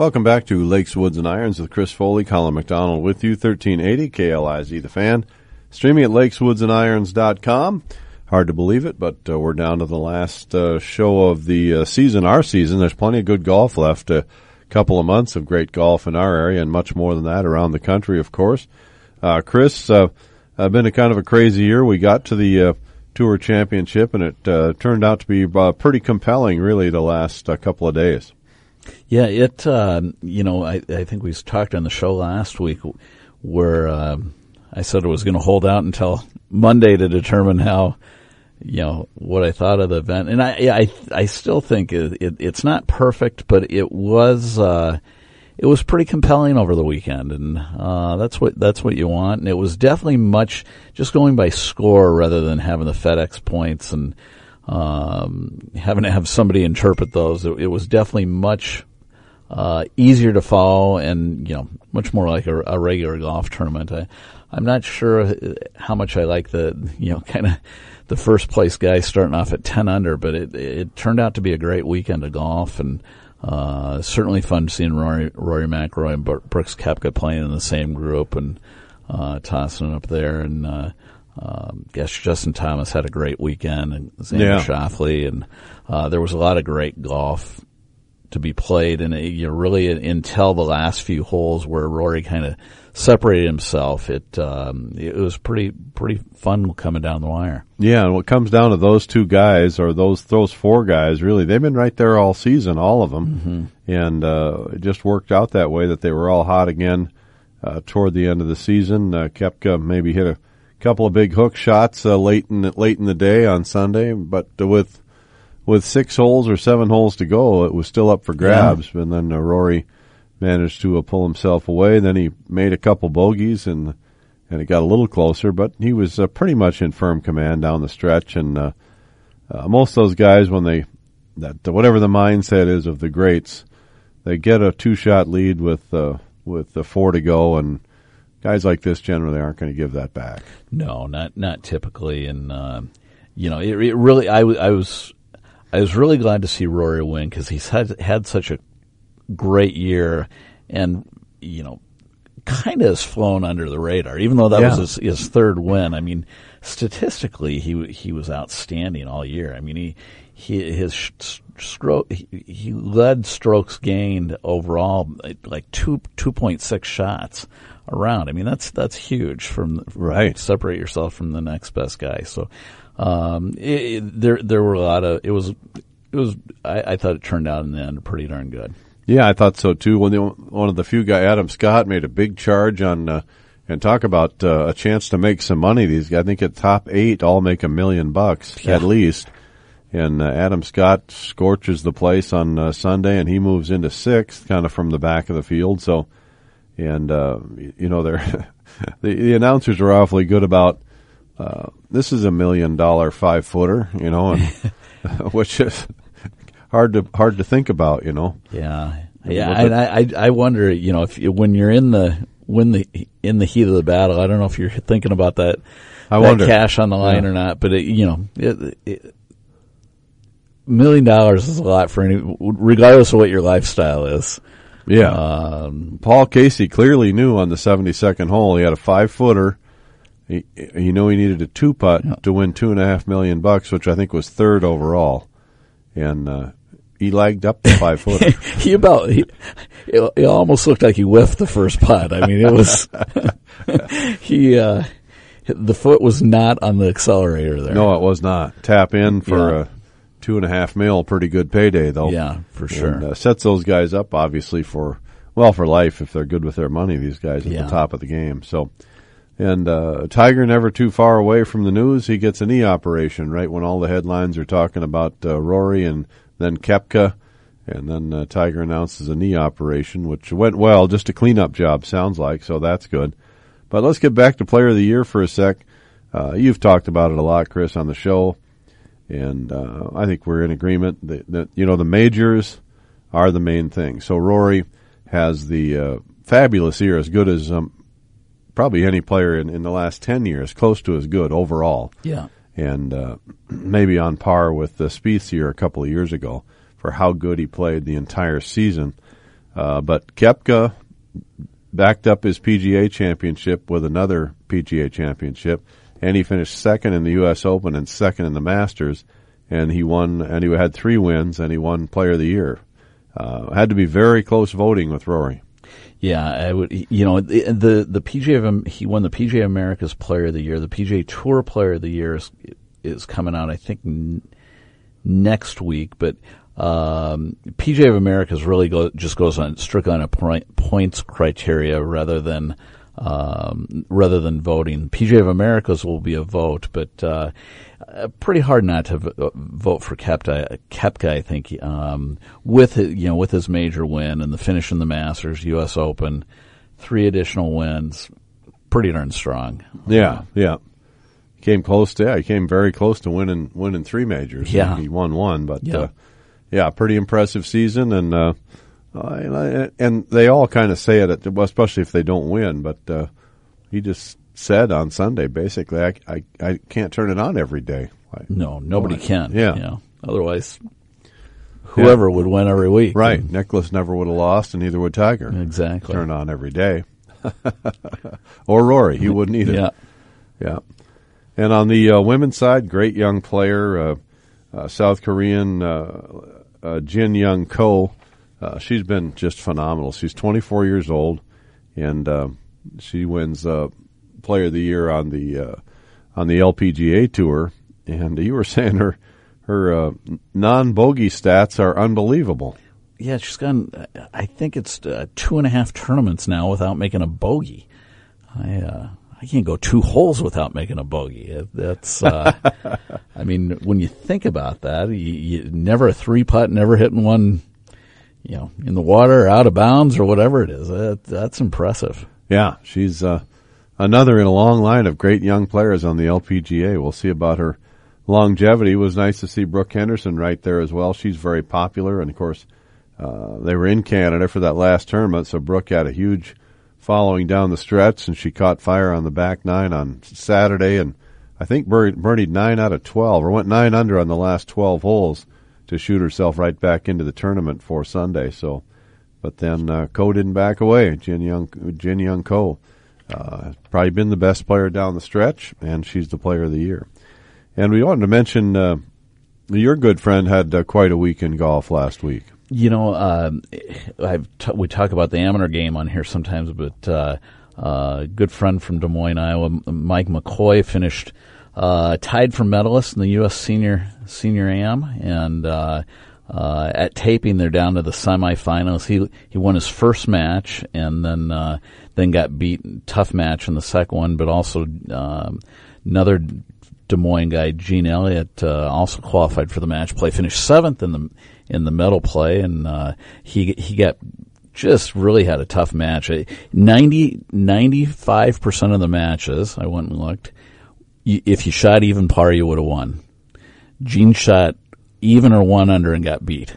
Welcome back to Lakes, Woods, and Irons with Chris Foley, Colin McDonald with you, 1380 KLIZ The Fan. Streaming at lakeswoodsandirons.com. Hard to believe it, but uh, we're down to the last uh, show of the uh, season, our season. There's plenty of good golf left. A couple of months of great golf in our area and much more than that around the country, of course. Uh, Chris, uh, been a kind of a crazy year. We got to the uh, Tour Championship and it uh, turned out to be uh, pretty compelling, really, the last couple of days. Yeah, it. Uh, you know, I, I think we talked on the show last week where uh, I said I was going to hold out until Monday to determine how, you know, what I thought of the event, and I I I still think it, it it's not perfect, but it was. Uh, it was pretty compelling over the weekend, and uh, that's what that's what you want. And it was definitely much just going by score rather than having the FedEx points and um, having to have somebody interpret those. It, it was definitely much uh, easier to follow and you know much more like a, a regular golf tournament. I, I'm not sure how much I like the you know kind of the first place guy starting off at 10 under, but it it turned out to be a great weekend of golf and. Uh, certainly fun seeing Rory, Rory McIlroy and Brooks Koepka playing in the same group and uh, tossing up there. And uh, um, guess Justin Thomas had a great weekend, and Xander yeah. Schauffele, and uh, there was a lot of great golf to be played, and it, you really until the last few holes where Rory kind of separated himself, it um, it was pretty pretty fun coming down the wire. Yeah, and what comes down to those two guys or those those four guys, really, they've been right there all season, all of them, mm-hmm. and uh, it just worked out that way that they were all hot again uh, toward the end of the season. Uh, Koepka maybe hit a couple of big hook shots uh, late in the, late in the day on Sunday, but with with six holes or seven holes to go, it was still up for grabs. Yeah. And then uh, Rory managed to uh, pull himself away. Then he made a couple bogeys and and it got a little closer, but he was uh, pretty much in firm command down the stretch. And uh, uh, most of those guys, when they that whatever the mindset is of the greats, they get a two shot lead with uh, with the four to go and guys like this generally aren't going to give that back. No, not not typically, and uh, you know, it, it really. I, I was I was really glad to see Rory win because he's had had such a great year, and you know, kind of has flown under the radar. Even though that yeah. was his, his third win, I mean, statistically, he he was outstanding all year. I mean, he he his stroke he, he led strokes gained overall like two two point six shots around. I mean, that's that's huge. From right, separate yourself from the next best guy. So um, it, it, there there were a lot of it was it was I, I, thought it turned out in the end pretty darn good. Yeah, I thought so too. When the, one of the few guy Adam Scott made a big charge on. Uh, and talk about uh, a chance to make some money. These guys, I think at top eight, all make a million bucks yeah. at least. And uh, Adam Scott scorches the place on uh, Sunday, and he moves into sixth, kind of from the back of the field. So and uh, you know they're the, the, announcers are awfully good about uh, this is a million dollar five footer, you know, and which is hard to hard to think about, you know. Yeah, yeah, and I, I I wonder, you know, if you, when you're in the when the in the heat of the battle, I don't know if you're thinking about that. I that wonder. cash on the line yeah. or not, but it, you know, it, it, million dollars is a lot for any, regardless of what your lifestyle is. Yeah. Um, Paul Casey clearly knew on the 72nd hole he had a five footer. He, he knew he needed a two putt yeah. to win two and a half million bucks, which I think was third overall. And, uh, he lagged up the five footer. he about, he, it, it, almost looked like he whiffed the first putt. I mean, it was, he, uh, the foot was not on the accelerator there. No, it was not. Tap in for yeah. a two and a half mil, pretty good payday though. Yeah, for sure. And, uh, sets those guys up obviously for well for life if they're good with their money. These guys at yeah. the top of the game. So, and uh, Tiger never too far away from the news. He gets a knee operation right when all the headlines are talking about uh, Rory and then Koepka. And then uh, Tiger announces a knee operation, which went well, just a cleanup job, sounds like, so that's good. But let's get back to Player of the Year for a sec. Uh, you've talked about it a lot, Chris, on the show and uh, I think we're in agreement that, that, you know the majors are the main thing. So Rory has the uh, fabulous year, as good as um, probably any player in, in the last ten years, close to as good overall. Yeah, and uh, maybe on par with the Spieth year a couple of years ago for how good he played the entire season. Uh, but Koepka backed up his PGA championship with another PGA championship, and he finished second in the U.S. Open and second in the Masters, and he won, and he had three wins, and he won Player of the Year. Uh, had to be very close voting with Rory. Yeah, I would. You know, the the, the PGA of he won the PGA America's Player of the Year. The PGA Tour Player of the Year is, is coming out, I think, n- next week. But um, PGA of America's really go, just goes on strictly on a point, points criteria rather than um, rather than voting. PGA of America's will be a vote, but uh, pretty hard not to v- uh, vote for Koepka. Koepka, I think, um, with his, you know with his major win and the finish in the Masters, U.S. Open, three additional wins, pretty darn strong. Yeah, yeah. Came close to. Yeah, he came very close to winning winning three majors. Yeah. he won one, but Yeah. uh, yeah, pretty impressive season, and uh, uh, and they all kind of say it, especially if they don't win. But uh, he just said on Sunday, basically, I, I, I can't turn it on every day. I- No, nobody can. Yeah. You know, otherwise, whoever would win every week. Right, Nicklaus never would have lost, and neither would Tiger. Exactly. Turn on every day, or Rory, he wouldn't either. Yeah. Yeah. And on the uh, women's side, great young player, uh, uh, South Korean uh, uh, Jin Young Ko. Uh, she's been just phenomenal. She's 24 years old, and uh, she wins uh, Player of the Year on the uh, on the LPGA tour. And you were saying her her uh, non bogey stats are unbelievable. Yeah, she's gone. I think it's uh, two and a half tournaments now without making a bogey. I uh, I can't go two holes without making a bogey. That's. Uh, I mean, when you think about that, you, you never a three putt, never hitting one, you know, in the water, or out of bounds, or whatever it is. That, that's impressive. Yeah, she's uh, another in a long line of great young players on the LPGA. We'll see about her longevity. It was nice to see Brooke Henderson right there as well. She's very popular, and of course, uh, they were in Canada for that last tournament, so Brooke had a huge following down the stretch, and she caught fire on the back nine on Saturday, and I think bir- birdied nine out of twelve, or went nine under on the last twelve holes to shoot herself right back into the tournament for Sunday. So. But then uh, Ko didn't back away. Jin Young, Jin Young Ko, uh, probably been the best player down the stretch, and she's the player of the year. And we wanted to mention uh, your good friend had uh, quite a week in golf last week. You know, um, t- we talk about the amateur game on here sometimes, but uh, uh, good friend from Des Moines, Iowa, Mike McCoy, finished uh, tied for medalist in the U.S. senior senior am, and uh, uh, at taping, they're down to the semifinals. He he won his first match, and then uh, then got beat tough match in the second one, but also um, another Des Moines guy, Gene Elliott, uh, also qualified for the match play. Finished seventh in the in the medal play, and uh, he he got just really had a tough match. 95 percent of the matches, I went and looked. If you shot even par, you would have won. Gene shot even or one under and got beat.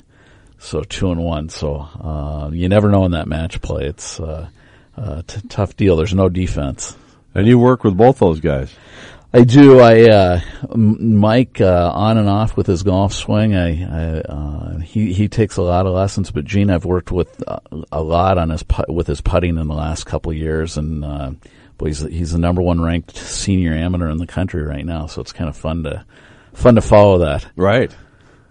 So two and one. So uh, you never know in that match play. It's uh, a t- tough deal. There's no defense. And you work with both those guys. I do. I uh, Mike uh, on and off with his golf swing. I, I uh, he he takes a lot of lessons, but Gene I've worked with uh, a lot on his put, with his putting in the last couple of years, and boy, he's he's the number one ranked senior amateur in the country right now. So it's kind of fun to fun to follow that. Right.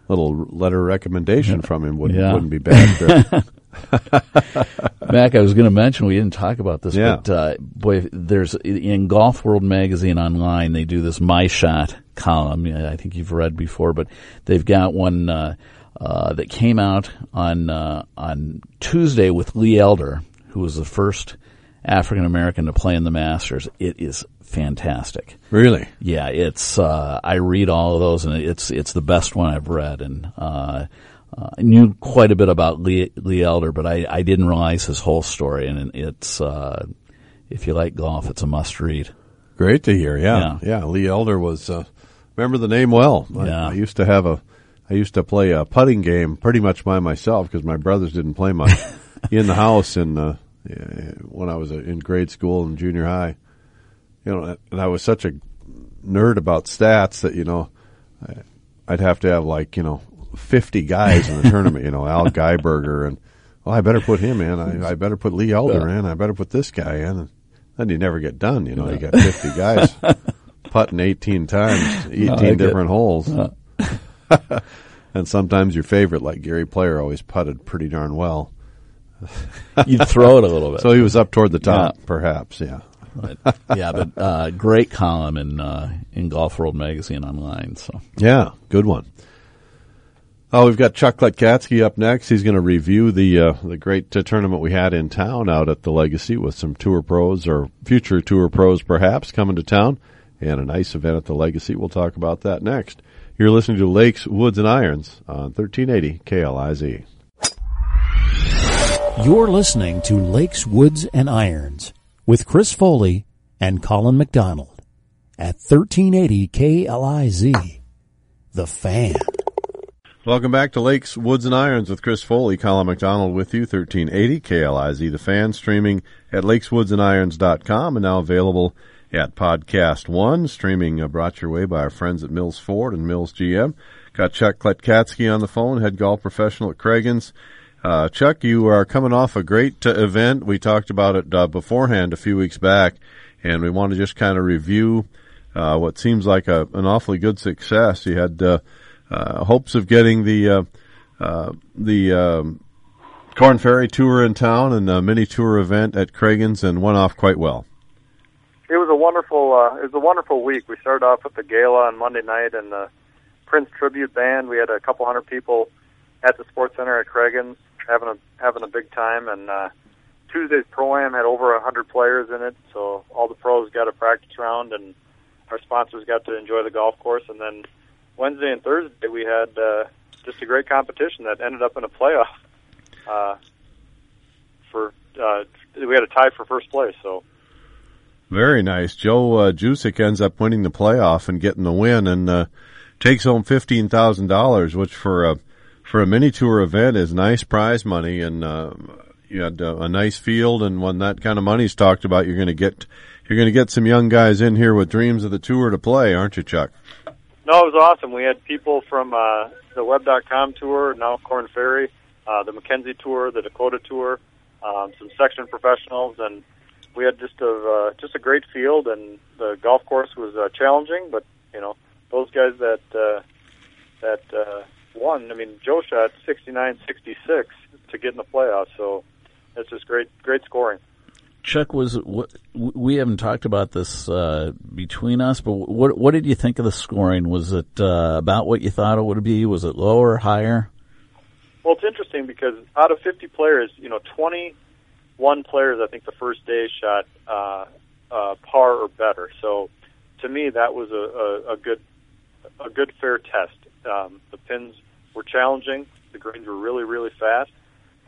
Little letter of recommendation from him wouldn't, Yeah. wouldn't be bad. Mac, I was going to mention we didn't talk about this, Yeah. but uh, boy, there's in Golf World magazine online they do this My Shot column. I think you've read before, but they've got one uh, uh, that came out on uh, on Tuesday with Lee Elder, who was the first African American to play in the Masters. It is fantastic. really? Yeah, it's uh, I read all of those, and it's it's the best one I've read, and uh, uh, I knew quite a bit about Lee, Lee Elder, but I, I didn't realize his whole story, and it's uh, if you like golf, it's a must read. Great to hear. Yeah. Yeah. Yeah. Lee Elder was, uh, remember the name well. I, Yeah. I used to have a, I used to play a putting game pretty much by myself because my brothers didn't play much in the house and uh, when I was uh, in grade school and junior high. You know, and I was such a nerd about stats that, you know, I'd have to have like, you know, 50 guys in the tournament, you know, Al Geiberger and oh, I better put him in. I, I better put Lee Elder in. I better put this guy in. And then you never get done. You know, you got 50 guys putting 18 times, 18 get- different holes. and sometimes your favorite, like Gary Player, always putted pretty darn well. You'd throw it a little bit. So he was up toward the top, Yeah. perhaps. Yeah. But, yeah, but uh, great column in uh, in Golf World magazine online. So Yeah, good one. Oh, we've got Chuck Letkatsky up next. He's going to review the uh, the great uh, tournament we had in town out at the Legacy with some tour pros or future tour pros perhaps coming to town, and a nice event at the Legacy. We'll talk about that next. You're listening to Lakes, Woods, and Irons on 1380 KLIZ. You're listening to Lakes, Woods, and Irons with Chris Foley and Colin McDonald at 1380 KLIZ. The Fan. Welcome back to Lakes, Woods, and Irons with Chris Foley, Colin McDonald with you, 1380 KLIZ, the fan, streaming at lakeswoodsandirons.com and now available at Podcast One, streaming uh, brought your way by our friends at Mills Ford and Mills GM. Got Chuck Kletkatsky on the phone, head golf professional at Cragun's. Uh, Chuck, you are coming off a great uh, event. We talked about it uh, beforehand a few weeks back, and we want to just kind of review uh, what seems like a, an awfully good success. You had uh, uh, hopes of getting the uh, uh, the um, Korn Ferry Tour in town and a mini tour event at Cragun's, and went off quite well. It was a wonderful. Uh, it was a wonderful week. We started off with the gala on Monday night and the Prince tribute band. We had a couple hundred people at the Sports Center at Cragun's having a having a big time. And uh, Tuesday's pro am had over a hundred players in it, so all the pros got a practice round, and our sponsors got to enjoy the golf course. And then Wednesday and Thursday we had uh, just a great competition that ended up in a playoff. Uh, for uh, we had a tie for first place, so. Very nice. Joe uh, Jusick ends up winning the playoff and getting the win, and uh, takes home fifteen thousand dollars, which for a for a mini tour event is nice prize money. And uh, you had uh, a nice field, and when that kind of money's talked about, you're going to get you're going to get some young guys in here with dreams of the tour to play, aren't you, Chuck? No, it was awesome. We had people from uh, the Web.com tour, now Korn Ferry, uh, the Mackenzie tour, the Dakota tour, um, some section professionals, and we had just a uh, just a great field. And the golf course was uh, challenging, but you know those guys that uh, that uh, won. I mean, Joe shot 69-66 to get in the playoffs, so it's just great great scoring. Chuck was we haven't talked about this uh, between us, but what what did you think of the scoring? Was it uh, about what you thought it would be? Was it lower, or higher? Well, it's interesting because out of 50 players, you know, 21 players, I think the first day shot uh, uh, par or better. So, to me, that was a, a, a good, a good fair test. Um, the pins were challenging. The greens were really, really fast.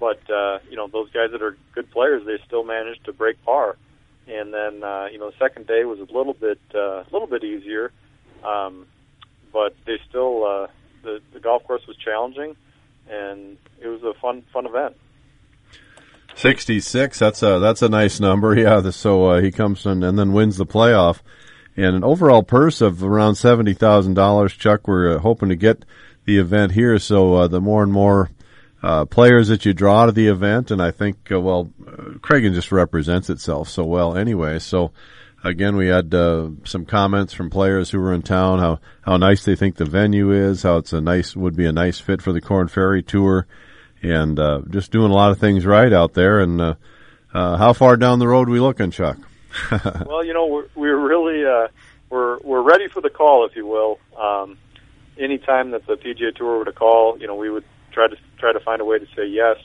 But uh, you know, those guys that are good players, they still managed to break par. And then, uh, you know, the second day was a little bit, uh, a little bit easier. Um, but they still, uh, the the golf course was challenging and it was a fun fun event. Sixty six. That's a that's a nice number. Yeah. The, so uh, he comes in and then wins the playoff, and an overall purse of around seventy thousand dollars. Chuck, we're uh, hoping to get the event here. So uh, the more and more uh, players that you draw to the event, and I think uh, well, uh, Cragun just represents itself so well anyway. So. Again, we had some comments from players who were in town how how nice they think the venue is, how it's a nice would be a nice fit for the Korn Ferry tour, and just doing a lot of things right out there. And how far down the road we looking, Chuck? well, you know, we're, we're really uh, we're we're ready for the call, if you will. Um, anytime that the PGA Tour were to call, you know, we would try to try to find a way to say yes.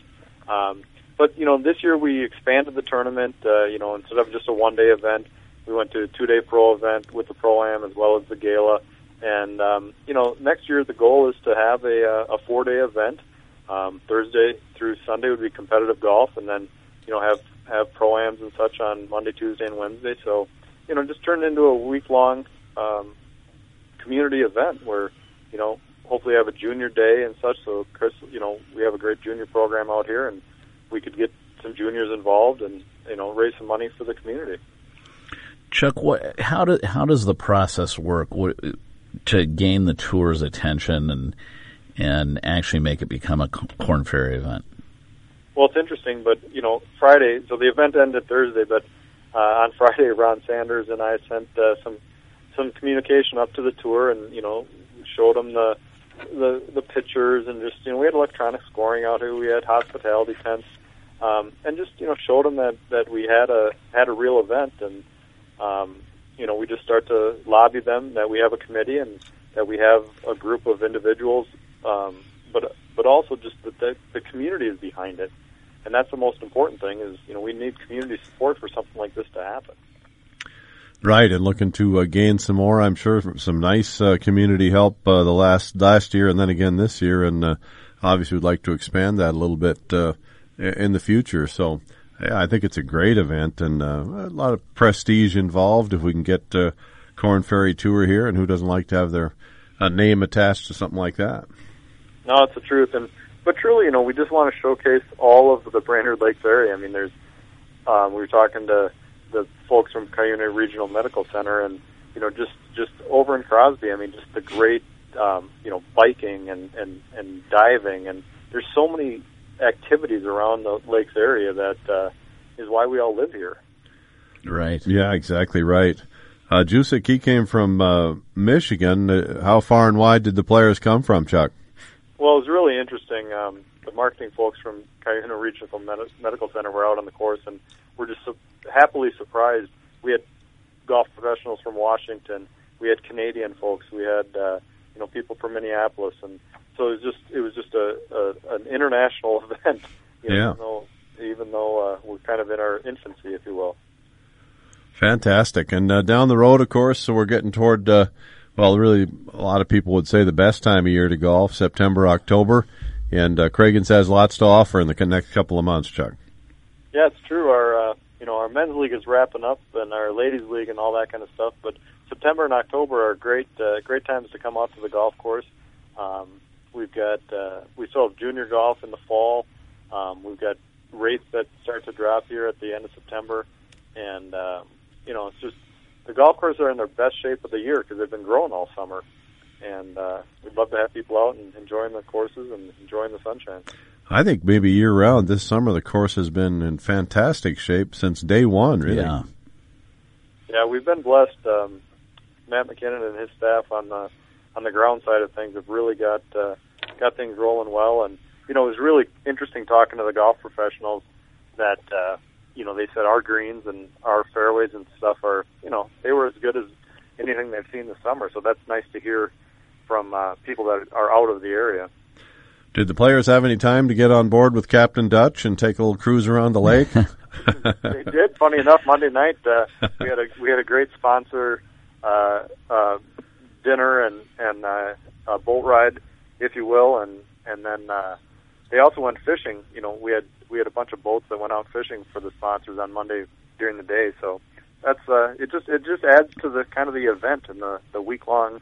Um, but you know, this year we expanded the tournament. Uh, you know, instead of just a one day event, we went to a two day pro event with the pro am as well as the gala. And um, you know, next year the goal is to have a uh, a four day event. Um, Thursday through Sunday would be competitive golf, and then you know have have pro ams and such on Monday, Tuesday, and Wednesday. So you know, just turn it into a week long um, community event where you know hopefully have a junior day and such. So Chris, you know, we have a great junior program out here, and we could get some juniors involved and you know raise some money for the community. Chuck, what, how do how does the process work what, to gain the tour's attention and and actually make it become a Korn Ferry event? Well, it's interesting, but you know, Friday. So the event ended Thursday, but uh, on Friday, Ron Sanders and I sent uh, some some communication up to the tour, and you know, showed them the the the pictures, and just you know, we had electronic scoring out here. We had hospitality tents, um, and just you know, showed them that that we had a had a real event, and um, you know, we just start to lobby them that we have a committee and that we have a group of individuals, um, but but also just that the, the community is behind it, and that's the most important thing. Is you know, we need community support for something like this to happen. Right, and looking to uh, gain some more, I'm sure, some nice uh, community help uh, the last last year and then again this year, and uh, obviously would like to expand that a little bit uh, in the future. So, yeah, I think it's a great event and uh, a lot of prestige involved. If we can get uh, Korn Ferry Tour here, and who doesn't like to have their name attached to something like that? No, it's the truth, and but truly, you know, we just want to showcase all of the Brainerd Lakes area. I mean, there's um, we were talking to the folks from Cuyuna Regional Medical Center, and you know, just just over in Crosby. I mean, just the great um, you know biking and and and diving, and there's so many activities around the lakes area that uh, is why we all live here. Right. Yeah, exactly right. Uh, Jusik, he came from uh, Michigan. Uh, how far and wide did the players come from, Chuck? Well, it was really interesting. Um, the marketing folks from Cuyuna Regional Med- Medical Center were out on the course, and we're just su- happily surprised. We had golf professionals from Washington. We had Canadian folks. We had uh, you know people from Minneapolis, and so it was just it was just a, a an international event. You know, Yeah. Even though, even though uh, we're kind of in our infancy, if you will. Fantastic. And uh, down the road, of course, so we're getting toward, uh, well, really, a lot of people would say the best time of year to golf, September, October. And uh, Cragun's has lots to offer in the next couple of months, Chuck. Yeah, it's true. Our uh, you know our men's league is wrapping up, and our ladies league and all that kind of stuff. But September and October are great uh, great times to come out to the golf course. Um, we've got uh, we still have junior golf in the fall. Um, we've got rates that start to drop here at the end of September, and um, you know it's just the golf courses are in their best shape of the year because they've been growing all summer. And uh, we'd love to have people out and enjoying the courses and enjoying the sunshine. I think maybe year round this summer the course has been in fantastic shape since day one, really. Yeah. Yeah, we've been blessed. Um, Matt McKinnon and his staff on the on the ground side of things have really got uh, got things rolling well. And you know, it was really interesting talking to the golf professionals that uh, you know they said our greens and our fairways and stuff are you know they were as good as anything they've seen this summer. So that's nice to hear from uh, people that are out of the area. Did the players have any time to get on board with Captain Dutch and take a little cruise around the lake? they did. Funny enough, Monday night uh, we had a we had a great sponsor uh, uh, dinner and and uh, a boat ride, if you will, and and then uh, they also went fishing. You know, we had we had a bunch of boats that went out fishing for the sponsors on Monday during the day. So that's uh, it. Just it just adds to the kind of the event and the the week long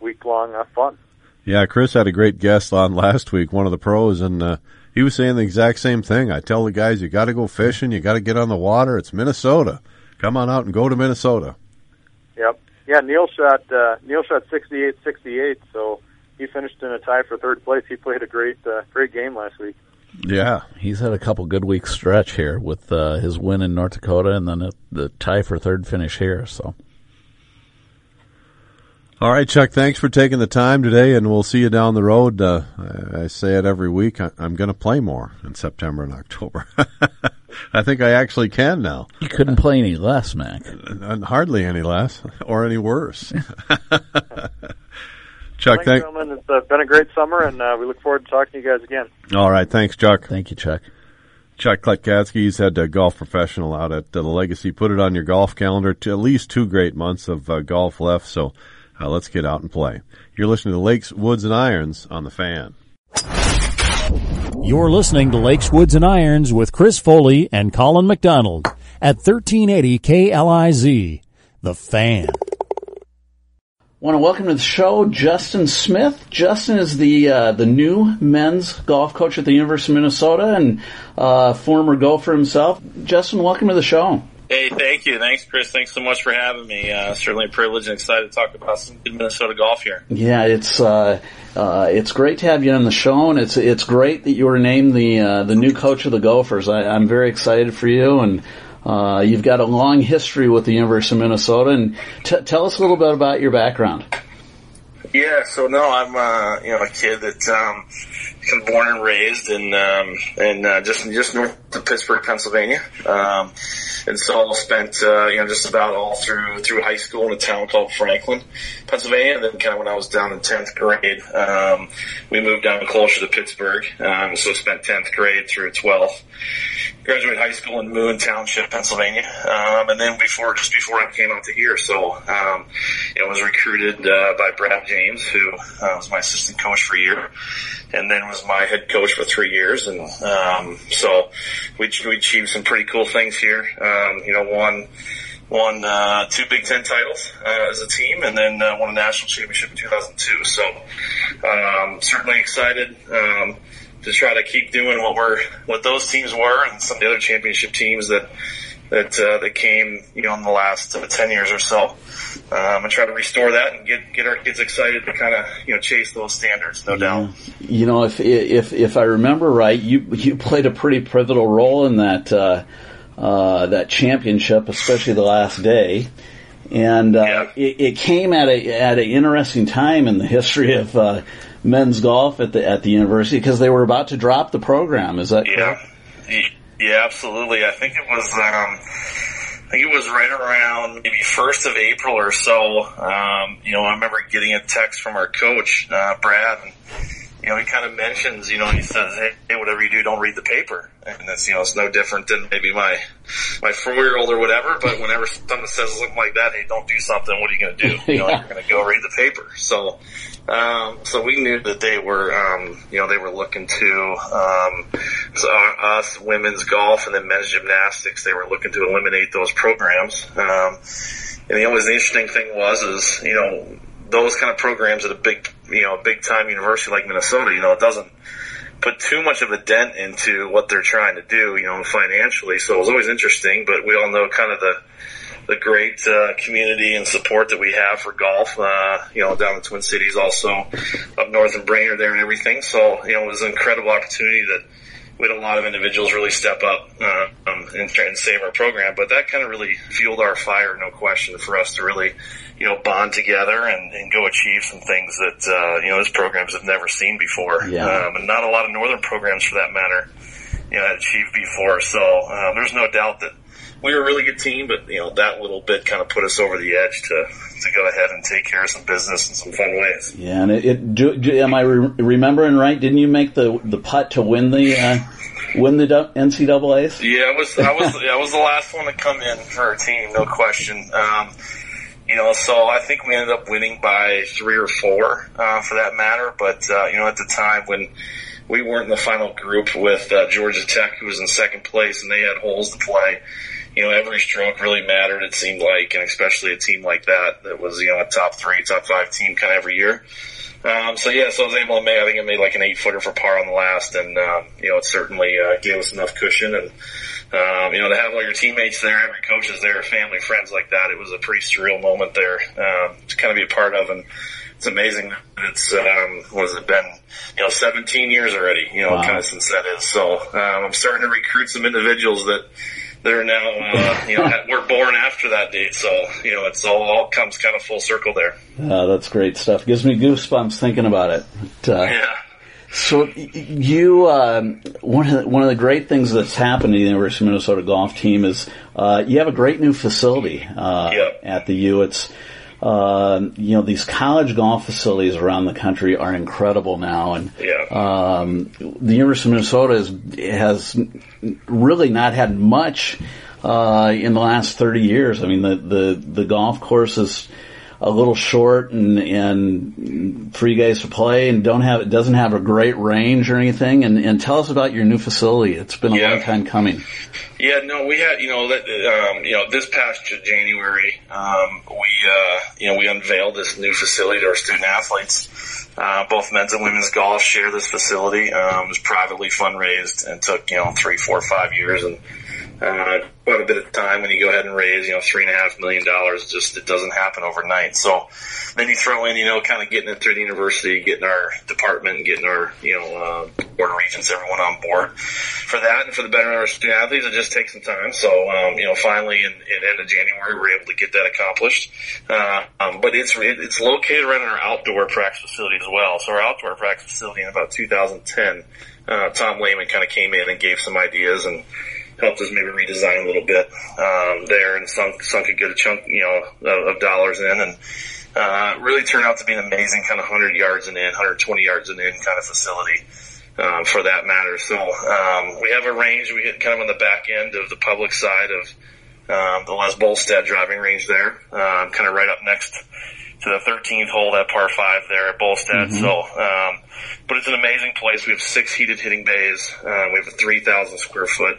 week long uh, fun. yeah, Chris had a great guest on last week, one of the pros, and uh, he was saying the exact same thing. I tell the guys, you got to go fishing, you got to get on the water. It's Minnesota. Come on out and go to Minnesota. Yep. Yeah, Neil shot uh, Neil shot 68-68, so he finished in a tie for third place. He played a great uh, great game last week. Yeah. He's had a couple good weeks stretch here with uh, his win in North Dakota and then the tie for third finish here. So All right, Chuck. Thanks for taking the time today, and we'll see you down the road. Uh, I I say it every week. I, I'm going to play more in September and October. I think I actually can now, you couldn't play any less, Mac. and hardly any less or any worse. Chuck, Thanks, thank. gentlemen. It's uh, been a great summer, and uh, we look forward to talking to you guys again. All right, thanks, Chuck. Thank you, Chuck. Chuck Kletkatsky, he's had a golf professional out at uh, the Legacy. Put it on your golf calendar. To at least two great months of uh, golf left. So uh, let's get out and play. You're listening to Lakes, Woods, and Irons on the Fan. You're listening to Lakes, Woods, and Irons with Chris Foley and Colin McDonald at 1380 KLIZ. The Fan. Want to welcome to the show Justin Smith. Justin is the uh, the new men's golf coach at the University of Minnesota and uh, former golfer himself. Justin, welcome to the show. Hey, thank you. Thanks, Chris. Thanks so much for having me. Uh, certainly a privilege and excited to talk about some good Minnesota golf here. Yeah, it's uh, uh, it's great to have you on the show, and it's it's great that you were named the uh, the new coach of the Gophers. I, I'm very excited for you, and uh, you've got a long history with the University of Minnesota. And t- tell us a little bit about your background. Yeah, so no, I'm uh, you know a kid that um, born and raised in um, in uh, just just north of Pittsburgh, Pennsylvania. Um, and so I spent uh, you know just about all through through high school in a town called Franklin, Pennsylvania. And then kind of when I was down in tenth grade, um, we moved down closer to Pittsburgh. Um, so spent tenth grade through twelfth. Graduated high school in Moon Township, Pennsylvania, um, and then before just before I came out to here, so um, was recruited uh, by Brad James, who uh, was my assistant coach for a year and then was my head coach for three years. And um, so we, we achieved some pretty cool things here. Um, you know, won won uh, two Big Ten titles uh, as a team, and then uh, won a national championship in 2002. So um, certainly excited. Um, to try to keep doing what we're what those teams were and some of the other championship teams that that uh, that came you know in the last uh, ten years or so, um, and try to restore that and get get our kids excited to kind of you know chase those standards, no yeah. doubt. You know, if if if I remember right, you you played a pretty pivotal role in that uh, uh, that championship, especially the last day. And uh, yeah. it, it, came at a at an interesting time in the history of uh, men's golf at the at the university because they were about to drop the program. Is that yeah? Correct? Yeah, absolutely. I think it was, um, I think it was right around maybe first of April or so. Um, you know, I remember getting a text from our coach, uh, Brad, and, you know, he kind of mentions, you know, he says, hey, hey, whatever you do, don't read the paper. And that's, you know, it's no different than maybe my, my four year old or whatever, but whenever someone says something like that, hey, don't do something, what are you going to do? You know, yeah. you're going to go read the paper. So, um, so we knew that they were, um, you know, they were looking to, um, so us women's golf and then men's gymnastics. They were looking to eliminate those programs. Um, and the always the interesting thing was, is you know, those kind of programs at a big, you know, a big time university like Minnesota, you know, it doesn't put too much of a dent into what they're trying to do, you know, financially. So it was always interesting, but we all know kind of the the great uh, community and support that we have for golf. Uh, you know, down in Twin Cities, also up north in Brainerd there and everything. So you know, it was an incredible opportunity that we had a lot of individuals really step up uh, um, and, and save our program. But that kind of really fueled our fire, no question, for us to really, you know, bond together and, and go achieve some things that uh, you know those programs have never seen before, yeah. um, and not a lot of northern programs for that matter, you know, achieved before. So um, there's no doubt that we were a really good team, but you know that little bit kind of put us over the edge to to go ahead and take care of some business in some fun ways. Yeah, and it, it do, do, am I re- remembering right? Didn't you make the the putt to win the uh, win the NCAA's? Yeah, I was I was I was the last one to come in for our team, no question. Um, you know, so I think we ended up winning by three or four uh, for that matter. But uh, you know, at the time when we weren't in the final group with uh, Georgia Tech, who was in second place, and they had holes to play you know, every stroke really mattered, it seemed like, and especially a team like that that was, you know, a top three, top five team kind of every year. Um, so yeah, so I was able to make, I think I made like an eight footer for par on the last and, um, you know, it certainly, uh, gave us enough cushion and, um, you know, to have all your teammates there, every coach is there, family, friends like that, it was a pretty surreal moment there, um, to kind of be a part of and, it's amazing. It's um, what has it been? You know, 17 years already. You know, wow. kind of since that is. So um, I'm starting to recruit some individuals that they're now, uh, you know, we're born after that date. So, you know, it's all, all comes kind of full circle there. Uh, that's great stuff. Gives me goosebumps thinking about it. But, uh, yeah. So you, um, one of the, one of the great things that's happened to the University of Minnesota golf team is uh, you have a great new facility uh, yep. at the U. It's uh, you know, these college golf facilities around the country are incredible now, and yeah. um, the University of Minnesota is, has really not had much uh, in the last thirty years. I mean, the the, the golf course is a little short and and for you guys to play and don't have it doesn't have a great range or anything. And and tell us about your new facility. It's been a yeah. long time coming. Yeah no we had you know um, you know this past January um, we uh, you know we unveiled this new facility to our student athletes. Uh, both men's and women's golf share this facility. Um, it was privately fundraised and took you know three four five years and uh, quite a bit of time when you go ahead and raise, you know, three and a half million dollars. Just it doesn't happen overnight. So then you throw in, you know, kind of getting it through the university, getting our department, getting our, you know, uh, board of regents, everyone on board for that, and for the betterment of our student athletes. It just takes some time. So um, you know, finally in, in end of January, we we're able to get that accomplished. Uh, um, but it's it's located right in our outdoor practice facility as well. So our outdoor practice facility in about 2010, uh, Tom Lehman kind of came in and gave some ideas and helped us maybe redesign a little bit um, there and sunk sunk a good chunk you know of, of dollars in and uh, really turned out to be an amazing kind of 100 yards and in 120 yards and in kind of facility um, for that matter. So um, we have a range we get kind of on the back end of the public side of um, the Les Bolstad driving range there um, kind of right up next to the 13th hole that par five there at Bolstad. Mm-hmm. so um, but it's an amazing place. We have six heated hitting bays uh, we have a 3,000 square foot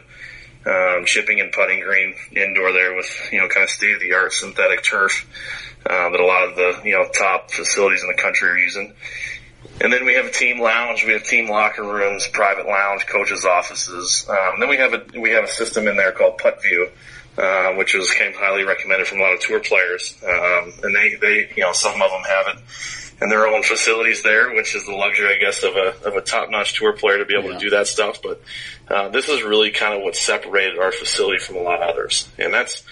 um, chipping and putting green indoor there with, you know, kind of state of the art synthetic turf, uh, that a lot of the, you know, top facilities in the country are using. And then we have a team lounge, we have team locker rooms, private lounge, coaches' offices. Um, then we have a we have a system in there called PuttView, uh, which was came highly recommended from a lot of tour players. Um, and they they you know some of them have it and their own facilities there, which is the luxury, I guess, of a of a top notch tour player to be able yeah. to do that stuff. But uh, this is really kind of what separated our facility from a lot of others, and that's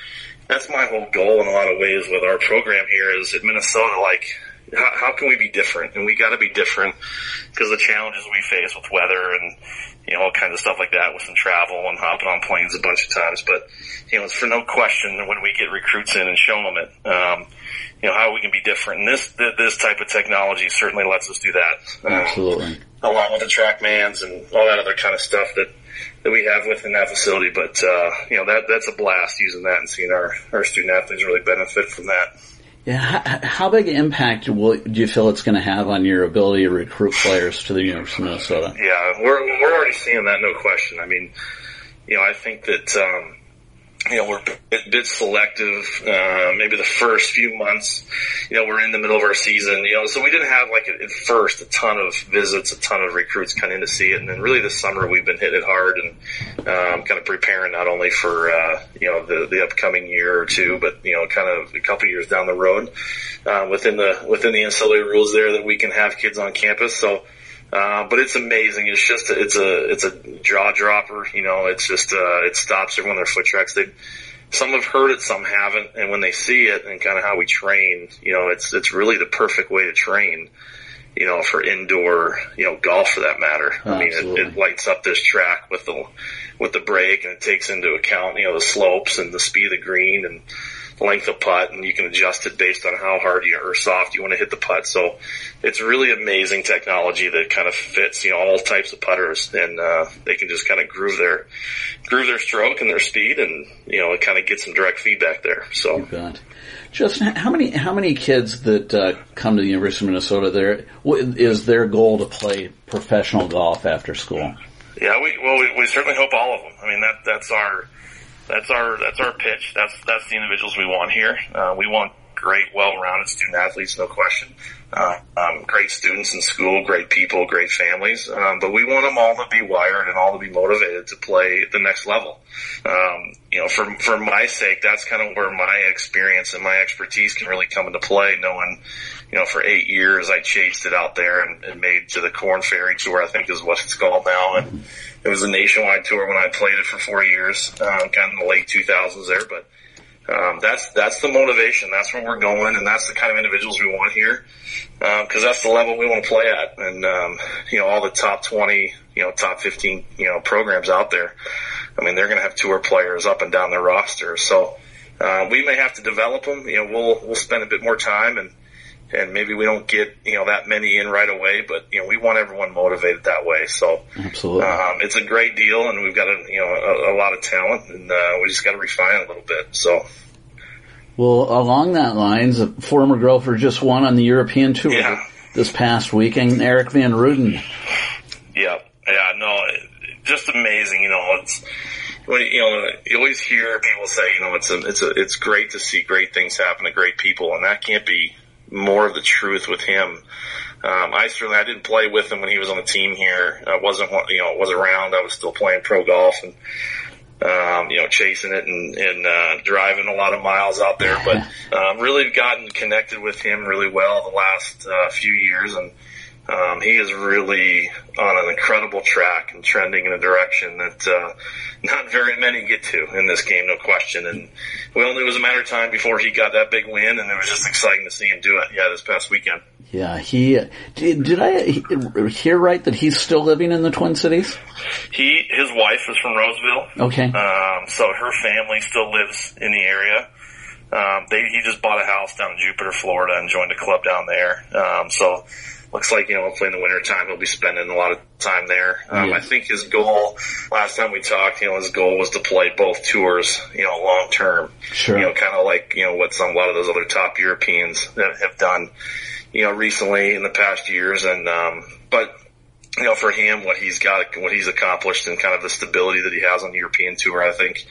that's my whole goal in a lot of ways with our program here is at Minnesota. Like, how, how can we be different? And we got to be different because the challenges we face with weather and you know all kinds of stuff like that with some travel and hopping on planes a bunch of times. But you know, it's for no question when we get recruits in and show them it. Um, you know, how we can be different. And this, this type of technology certainly lets us do that. Absolutely. Uh, along with the TrackMans and all that other kind of stuff that, that we have within that facility. But, uh, you know, that, that's a blast using that and seeing our, our student athletes really benefit from that. Yeah, how, big impact will, do you feel it's going to have on your ability to recruit players to the University of Minnesota? Yeah, we're we're already seeing that, no question. I mean, you know, I think that um, you know, we're a bit, selective. Uh, maybe the first few months, you know, we're in the middle of our season, you know, so we didn't have like at first a ton of visits, a ton of recruits kind of to see it. And then really this summer we've been hitting it hard and, um, kind of preparing not only for, uh, you know, the, the upcoming year or two, but, you know, kind of a couple years down the road, uh, within the, within the ancillary rules there that we can have kids on campus. So, uh, but it's amazing. It's just a, it's a it's a jaw dropper. You know, it's just uh, it stops everyone their foot tracks. They some have heard it, some haven't, and when they see it and kind of how we train, you know, it's it's really the perfect way to train. You know, for indoor, you know, golf for that matter. Oh, I mean, it, it lights up this track with the with the break, and it takes into account, you know, the slopes and the speed of the green and length of putt and you can adjust it based on how hard you or soft you want to hit the putt. So it's really amazing technology that kind of fits, you know, all types of putters and, uh, they can just kind of groove their, groove their stroke and their speed and, you know, it kind of gets some direct feedback there. So. Justin, how many how many kids that uh, come to the University of Minnesota there is their goal to play professional golf after school? Yeah, we well we, we certainly hope all of them. I mean that that's our that's our that's our pitch. That's that's the individuals we want here. Uh, we want great, well-rounded student athletes, no question. Uh, um, great students in school, great people, great families. Um, but we want them all to be wired and all to be motivated to play the next level. Um, you know, for for my sake, that's kind of where my experience and my expertise can really come into play. Knowing, you know, for eight years I chased it out there and, and made to the Korn Ferry Tour, I think is what it's called now, and it was a nationwide tour when I played it for four years, um, kind of in the late 2000s there, but. Um, that's that's the motivation. That's where we're going, and that's the kind of individuals we want here, because um, that's the level we want to play at. And um, you know, all the top twenty, you know, top fifteen, you know, programs out there. I mean, they're going to have tour players up and down their roster. So uh, we may have to develop them. You know, we'll we'll spend a bit more time and and maybe we don't get you know that many in right away, but you know we want everyone motivated that way. So absolutely, um, it's a great deal, and we've got a you know a, a lot of talent, and uh, we just got to refine a little bit. So. Well, along that lines, a former golfer just won on the European Tour yeah. this past week, and Erik van Rooyen. Yeah, yeah, no, just amazing. You know, it's when you know you always hear people say, you know, it's a, it's a, it's great to see great things happen to great people, and that can't be more of the truth with him. Um, I certainly I didn't play with him when he was on the team here. I wasn't you know was around. I was still playing pro golf and um, you know, chasing it and, and uh, driving a lot of miles out there. But um, really gotten connected with him really well the last uh, few years, and um, he is really on an incredible track and trending in a direction that uh, not very many get to in this game, no question. And we only it was a matter of time before he got that big win, and it was just exciting to see him do it. Yeah, this past weekend. Yeah, he did. Did I hear right that he's still living in the Twin Cities? He, his wife is from Roseville. Okay. Um, so her family still lives in the area. Um, they, he just bought a house down in Jupiter, Florida, and joined a club down there. Um, so looks like, you know, hopefully in the winter time he'll be spending a lot of time there. Um, I think his goal, last time we talked, you know, his goal was to play both tours, you know, long term. Sure. You know, kind of like, you know, what some, a lot of those other top Europeans have, have done, you know, recently in the past years. And, um, but, you know, for him, what he's got, what he's accomplished and kind of the stability that he has on the European tour, I think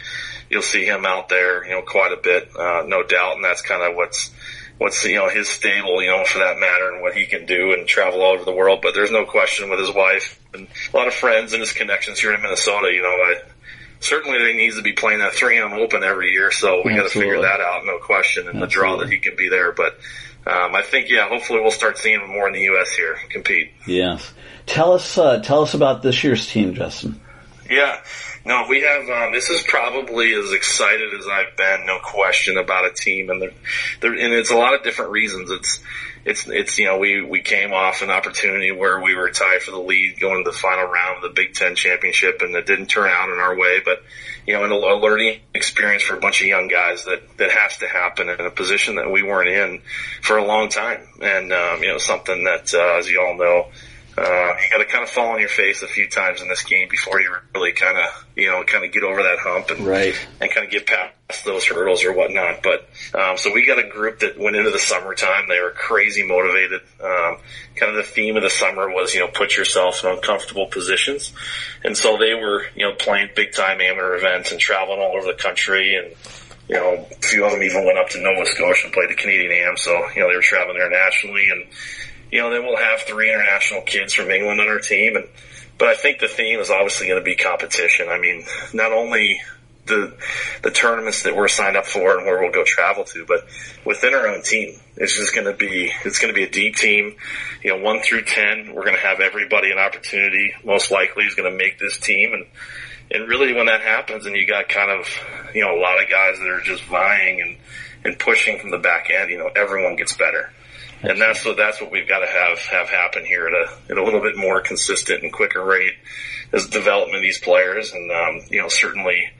you'll see him out there, you know, quite a bit, uh, no doubt. And that's kind of what's, what's you know his stable, you know, for that matter, and what he can do and travel all over the world. But there's no question with his wife and a lot of friends and his connections here in Minnesota. You know, I, certainly he needs to be playing that 3M Open every year, so we got to figure that out, no question, and the draw that he can be there. But um, I think, yeah, hopefully we'll start seeing him more in the U.S. here compete. Yes. Tell us, uh, tell us about this year's team, Justin. Yeah. No, we have. Um, this is probably as excited as I've been, no question about a team, and there, and it's a lot of different reasons. It's, it's, it's you know we we came off an opportunity where we were tied for the lead going to the final round of the Big Ten championship, and it didn't turn out in our way. But you know, in a, a learning experience for a bunch of young guys that that has to happen in a position that we weren't in for a long time, and um, you know something that uh, as you all know uh, you got to kind of fall on your face a few times in this game before you really kind of, you know, kind of get over that hump and right. and kind of get past those hurdles or whatnot. But um, so we got a group that went into the summertime. They were crazy motivated. Um, kind of the theme of the summer was, you know, put yourself in uncomfortable positions, and so they were, you know, playing big time amateur events and traveling all over the country and. You know, a few of them even went up to Nova Scotia and played the Canadian Am, so you know they were traveling internationally, and you know, then we'll have three international kids from England on our team. And, but I think the theme is obviously going to be competition. I mean, not only the, the tournaments that we're signed up for and where we'll go travel to, but within our own team, it's just going to be, it's going to be a deep team. You know, one through 10, we're going to have everybody an opportunity, most likely is going to make this team. And, and really when that happens and you got kind of, you know, a lot of guys that are just vying and, and pushing from the back end, you know, everyone gets better and that's what that's what we've got to have have happen here at a at a little bit more consistent and quicker rate is development of these players, and um, you know certainly.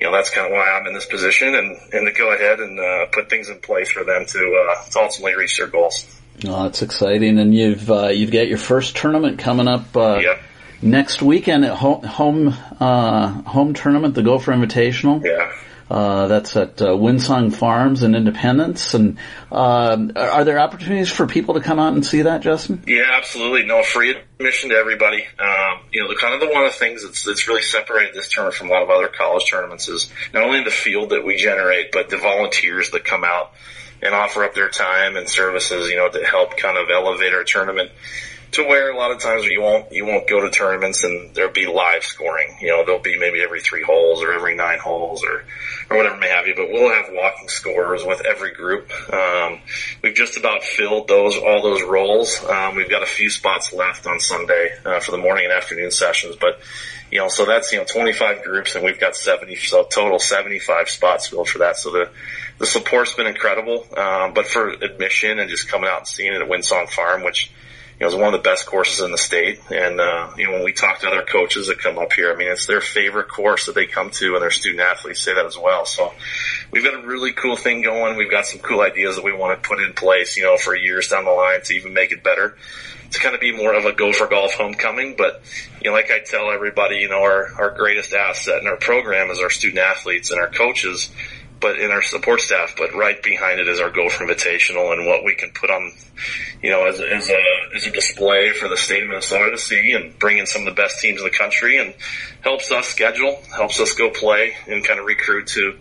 You know that's kind of why I'm in this position, and, and to go ahead and uh, put things in place for them to, uh, to ultimately reach their goals. Oh, that's exciting, and you've uh, you've got your first tournament coming up uh, yep. next weekend at home home, uh, home tournament, the Gopher Invitational. Yeah. Uh, that's at uh, Windsong Farms in Independence. And uh, are there opportunities for people to come out and see that, Justin? Yeah, absolutely. No free admission to everybody. Um, you know, the kind of the one of the things that's, that's really separated this tournament from a lot of other college tournaments is not only the field that we generate, but the volunteers that come out and offer up their time and services, you know, to help kind of elevate our tournament to where a lot of times you won't you won't go to tournaments and there'll be live scoring. You know, there'll be maybe every three holes or every nine holes or or whatever may have you. But we'll have walking scores with every group. Um, we've just about filled those all those roles. Um, we've got a few spots left on Sunday uh, for the morning and afternoon sessions, but. You know, so that's, you know, 25 groups and we've got 70, so total 75 spots filled for that. So the, the support's been incredible. Um, but for admission and just coming out and seeing it at Windsong Farm, which, know, it's one of the best courses in the state. And, uh, you know, when we talk to other coaches that come up here, I mean, it's their favorite course that they come to and their student athletes say that as well. So we've got a really cool thing going. We've got some cool ideas that we want to put in place, you know, for years down the line to even make it better. To kind of be more of a Gopher golf homecoming, but you know, like I tell everybody, you know, our, our greatest asset in our program is our student athletes and our coaches but in our support staff, but right behind it is our Gopher Invitational and what we can put on, you know, as, as a as a display for the state of Minnesota to see and bring in some of the best teams in the country and helps us schedule, helps us go play and kind of recruit to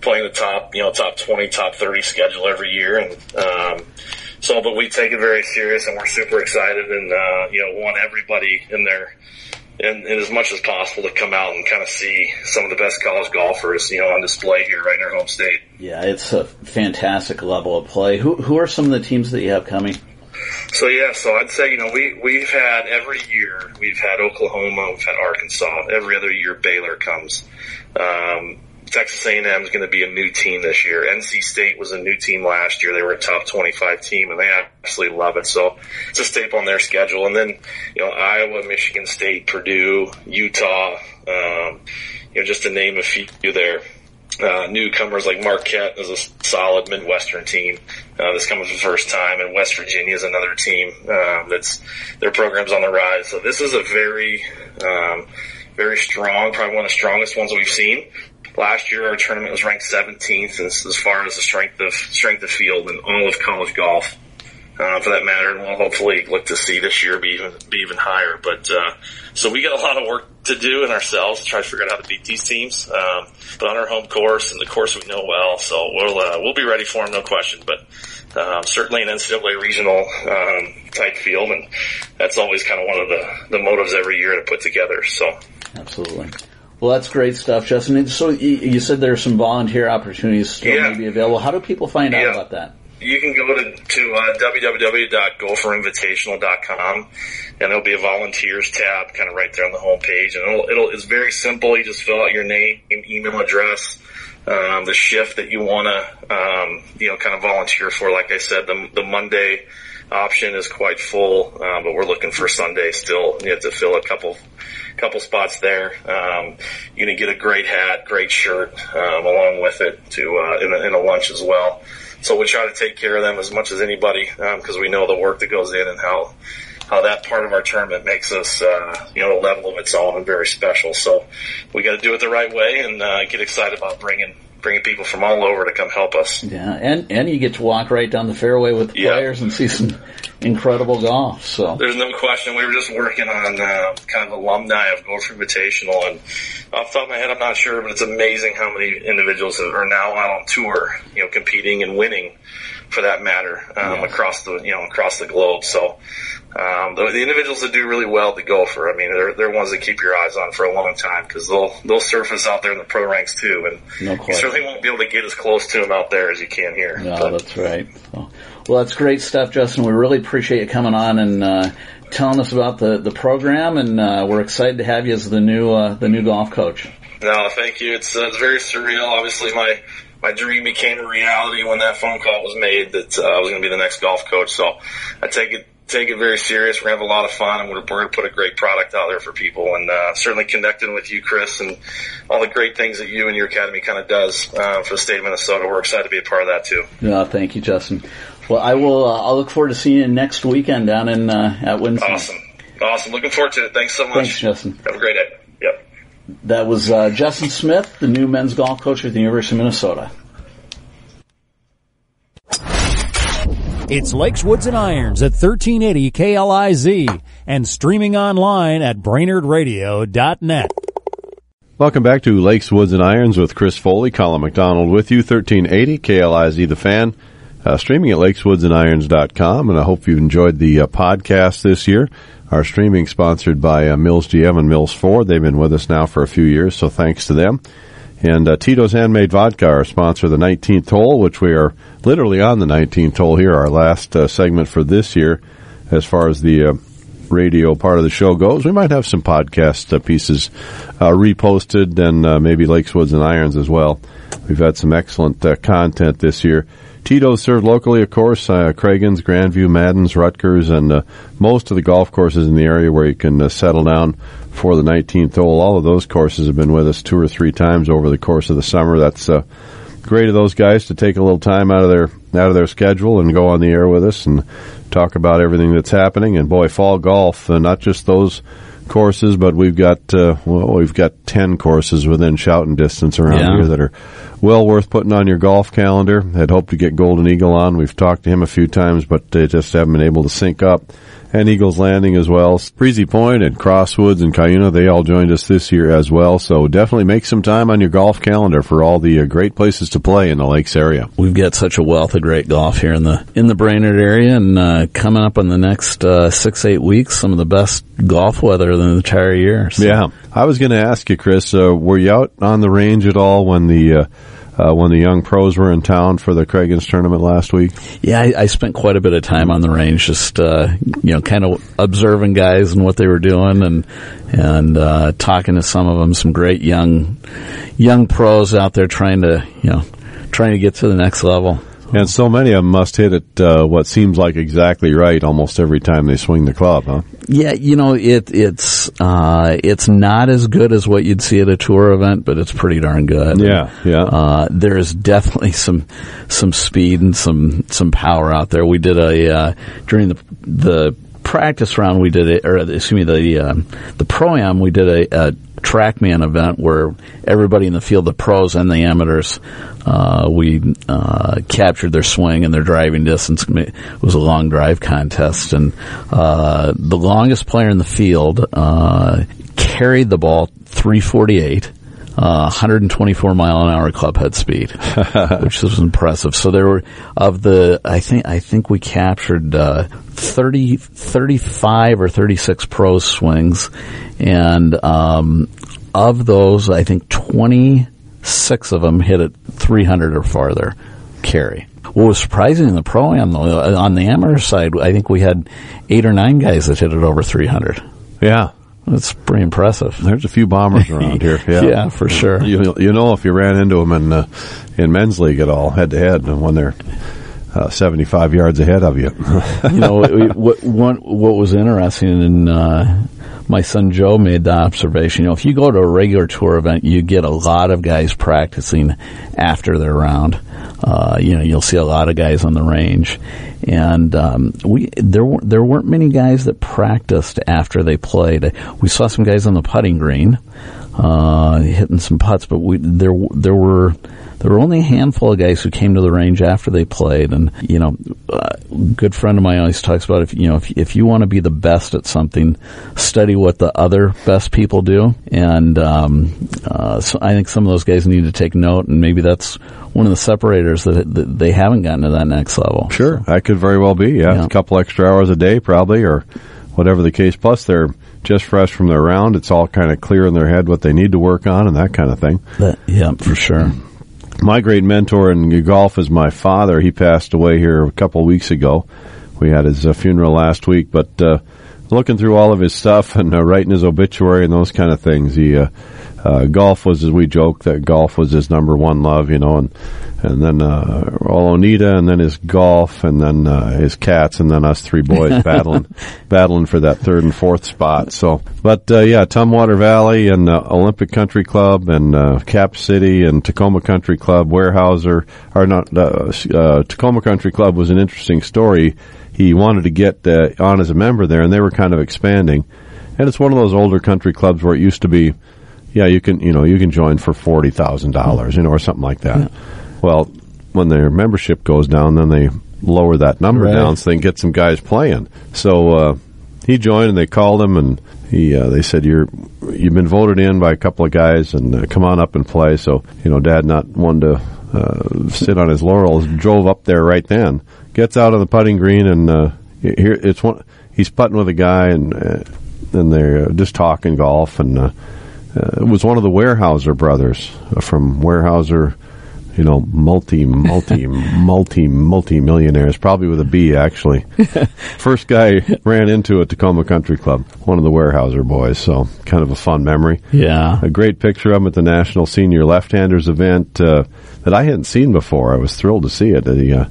playing the top, you know, top twenty, top thirty schedule every year and. Um, so, but we take it very serious and we're super excited and, uh, you know, want everybody in their, and, and, as much as possible to come out and kind of see some of the best college golfers, you know, on display here right in our home state. Yeah, it's a fantastic level of play. Who who are some of the teams that you have coming? So yeah, so I'd say you know we we've had every year we've had Oklahoma, we've had Arkansas. Every other year Baylor comes. Um, Texas A&M is going to be a new team this year. NC State was a new team last year. They were a top 25 team and they absolutely love it. So it's a staple on their schedule. And then, you know, Iowa, Michigan State, Purdue, Utah, um, you know, just to name a few there. Uh, newcomers like Marquette is a solid Midwestern team uh, that's coming for the first time, and West Virginia is another team um, that's their program's on the rise. So this is a very, um, very strong, probably one of the strongest ones we've seen. Last year, our tournament was ranked 17th as, as far as the strength of strength of field in all of college golf, uh, for that matter. And we'll hopefully look to see this year be even be even higher. But uh, so we got a lot of work to do in ourselves to try to figure out how to beat these teams. Um, but on our home course and the course we know well, so we'll uh, we'll be ready for them, no question. But um, certainly an NCAA regional um, type field, and that's always kind of one of the the motives every year to put together. So absolutely. Well, that's great stuff, Justin. So you said there are some volunteer opportunities still yeah. maybe available. How do people find yeah. out about that? You can go to, to uh, www.gopherinvitational.com and there'll be a volunteers tab kind of right there on the home page. And it'll, it'll, it's very simple. You just fill out your name, email address, um, the shift that you want to, um, you know, kind of volunteer for. Like I said, the, the Monday option is quite full, um, but we're looking for Sunday still. You have to fill a couple couple spots there. Um, you're gonna get a great hat, great shirt um, along with it to uh, in, a, in a lunch as well. So we try to take care of them as much as anybody because um, we know the work that goes in and how how that part of our tournament makes us, uh, you know, a level of its own and very special. So we got to do it the right way and uh, get excited about bringing bringing people from all over to come help us. Yeah, and and you get to walk right down the fairway with the players and see some incredible golf. So there's no question. We were just working on uh, kind of alumni of Gopher Invitational, and off the top of my head, I'm not sure, but it's amazing how many individuals are now out on tour, you know, competing and winning, for that matter, um, yes. across the you know across the globe. So um, the, the, individuals that do really well at the Gopher, I mean, they're, they're ones that keep your eyes on for a long time because they'll they'll surface out there in the pro ranks too, and no you certainly won't be able to get as close to them out there as you can here. No, but. that's right. So, well, that's great stuff, Justin. We really appreciate you coming on and uh, telling us about the, the program, and uh, we're excited to have you as the new uh, the new golf coach. No, thank you. It's uh, it's very surreal. Obviously, my my dream became a reality when that phone call was made that uh, I was going to be the next golf coach. So I take it take it very serious. We're gonna have a lot of fun, and we're, we're gonna put a great product out there for people. And uh, certainly connecting with you, Chris, and all the great things that you and your academy kind of does uh, for the state of Minnesota. We're excited to be a part of that too. Yeah, thank you, Justin. Well, I will. Uh, I'll look forward to seeing you next weekend down in uh, at Windsong. Awesome, awesome. Looking forward to it. Thanks so much. Thanks, Justin. Have a great day. Yep. That was uh, Justin Smith, the new men's golf coach at the University of Minnesota. It's Lakes, Woods, and Irons at 1380 KLIZ and streaming online at BrainerdRadio.net. Welcome back to Lakes, Woods, and Irons with Chris Foley, Colin McDonald with you, 1380 KLIZ The Fan, uh, streaming at lakeswoodsandirons.com, and I hope you've enjoyed the uh, podcast this year. Our streaming sponsored by uh, Mills GM and Mills Ford. They've been with us now for a few years, so thanks to them. And uh, Tito's Handmade Vodka, our sponsor, the 19th hole, which we are literally on the 19th hole here, our last uh, segment for this year as far as the uh, radio part of the show goes. We might have some podcast uh, pieces uh, reposted and uh, maybe Lakes, Woods, and Irons as well. We've had some excellent content this year. Tito's served locally, of course, uh, Cragun's, Grandview, Maddens, Ruttger's, and uh, most of the golf courses in the area where you can uh, settle down for the 19th hole. All of those courses have been with us two or three times over the course of the summer. That's uh, great of those guys to take a little time out of their out of their schedule and go on the air with us and talk about everything that's happening. And boy, fall golf, uh, not just those courses, but we've got uh, well, we've got ten courses within shouting distance around yeah. here that are well worth putting on your golf calendar. Had hoped to get Golden Eagle on. We've talked to him a few times, but they just haven't been able to sync up. And Eagles Landing as well. Breezy Point and Crosswoods and Cuyuna, they all joined us this year as well. So definitely make some time on your golf calendar for all the uh, great places to play in the Lakes area. We've got such a wealth of great golf here in the in the Brainerd area, and uh, coming up in the next uh, six eight weeks, some of the best golf weather in the entire year. So. Yeah, I was going to ask you, Chris, uh, were you out on the range at all when the uh, when the young pros were in town for the Cragun's tournament last week? Yeah, I, I spent quite a bit of time on the range, just uh, you know, kind of observing guys and what they were doing, and and uh, talking to some of them, some great young young pros out there trying to you know trying to get to the next level. And so many of them must hit it uh, what seems like exactly right almost every time they swing the club, huh? Yeah, you know it it's uh, it's not as good as what you'd see at a tour event, but it's pretty darn good. Yeah, yeah. Uh, there's definitely some some speed and some some power out there. We did a uh, during the the practice round we did it, or excuse me, the uh, the pro am we did a, a TrackMan event where everybody in the field, the pros and the amateurs, uh, we uh, captured their swing and their driving distance. It was a long drive contest, and uh, the longest player in the field uh, carried the ball 348. Uh, 124 mile an hour club head speed, which was impressive. So there were of the I think I think we captured uh, 30, 35 or 36 pro swings, and um, of those, I think 26 of them hit it 300 or farther carry. What was surprising in the pro am though, on the amateur side, I think we had eight or nine guys that hit it over 300. Yeah. That's pretty impressive. There's a few bombers around here. Yeah, yeah for sure. You, you know if you ran into them in uh, in men's league at all, head to head, and when they're uh, 75 yards ahead of you. you know, what, what, what was interesting, and uh, my son Joe made the observation, you know, if you go to a regular tour event, you get a lot of guys practicing after their round. Uh, you know, you'll see a lot of guys on the range, and um, we there weren't there weren't many guys that practiced after they played. We saw some guys on the putting green, uh, hitting some putts, but we there there were there were only a handful of guys who came to the range after they played. And, you know, a good friend of mine always talks about if, you know, if, if you want to be the best at something, study what the other best people do. And, um, uh, so I think some of those guys need to take note and maybe that's one of the separators that, that they haven't gotten to that next level. Sure. So, that could very well be. Yeah. yeah. A couple extra hours a day probably or whatever the case. Plus they're, just fresh from their round. It's all kind of clear in their head what they need to work on and that kind of thing. That, yeah, for sure my great mentor in golf is my father. He passed away here a couple of weeks ago. We had his uh, funeral last week, but uh, looking through all of his stuff and uh, writing his obituary and those kind of things, he uh, golf was, as we joke, that golf was his number one love, you know, and and then uh, all Onita, and then his golf, and then uh, his cats, and then us three boys battling, battling for that third and fourth spot. So, but uh, yeah, Tumwater Valley and uh, Olympic Country Club and uh, Cap City and Tacoma Country Club, Weyerhaeuser, or not, uh, uh, Tacoma Country Club was an interesting story. He wanted to get uh, on as a member there, and they were kind of expanding. And it's one of those older country clubs where it used to be, yeah, you can, you know, you can join for forty thousand dollars, you know, or something like that. Yeah. Well, when their membership goes down, then they lower that number right. down so they can get some guys playing. So uh, he joined, and they called him, and he uh, they said you're you've been voted in by a couple of guys, and uh, come on up and play. So you know, Dad, not one to uh, sit on his laurels, drove up there right then. Gets out on the putting green, and uh, here it's one. He's putting with a guy, and uh, and they're just talking golf, and it was one of the Weyerhaeuser brothers from Weyerhaeuser you know, multi, multi, multi, multi millionaires, probably with a B actually. First guy ran into a Tacoma Country Club, one of the Weyerhaeuser boys, so kind of a fun memory. Yeah. A great picture of him at the National Senior Left-Handers event uh, that I hadn't seen before. I was thrilled to see it. He, uh,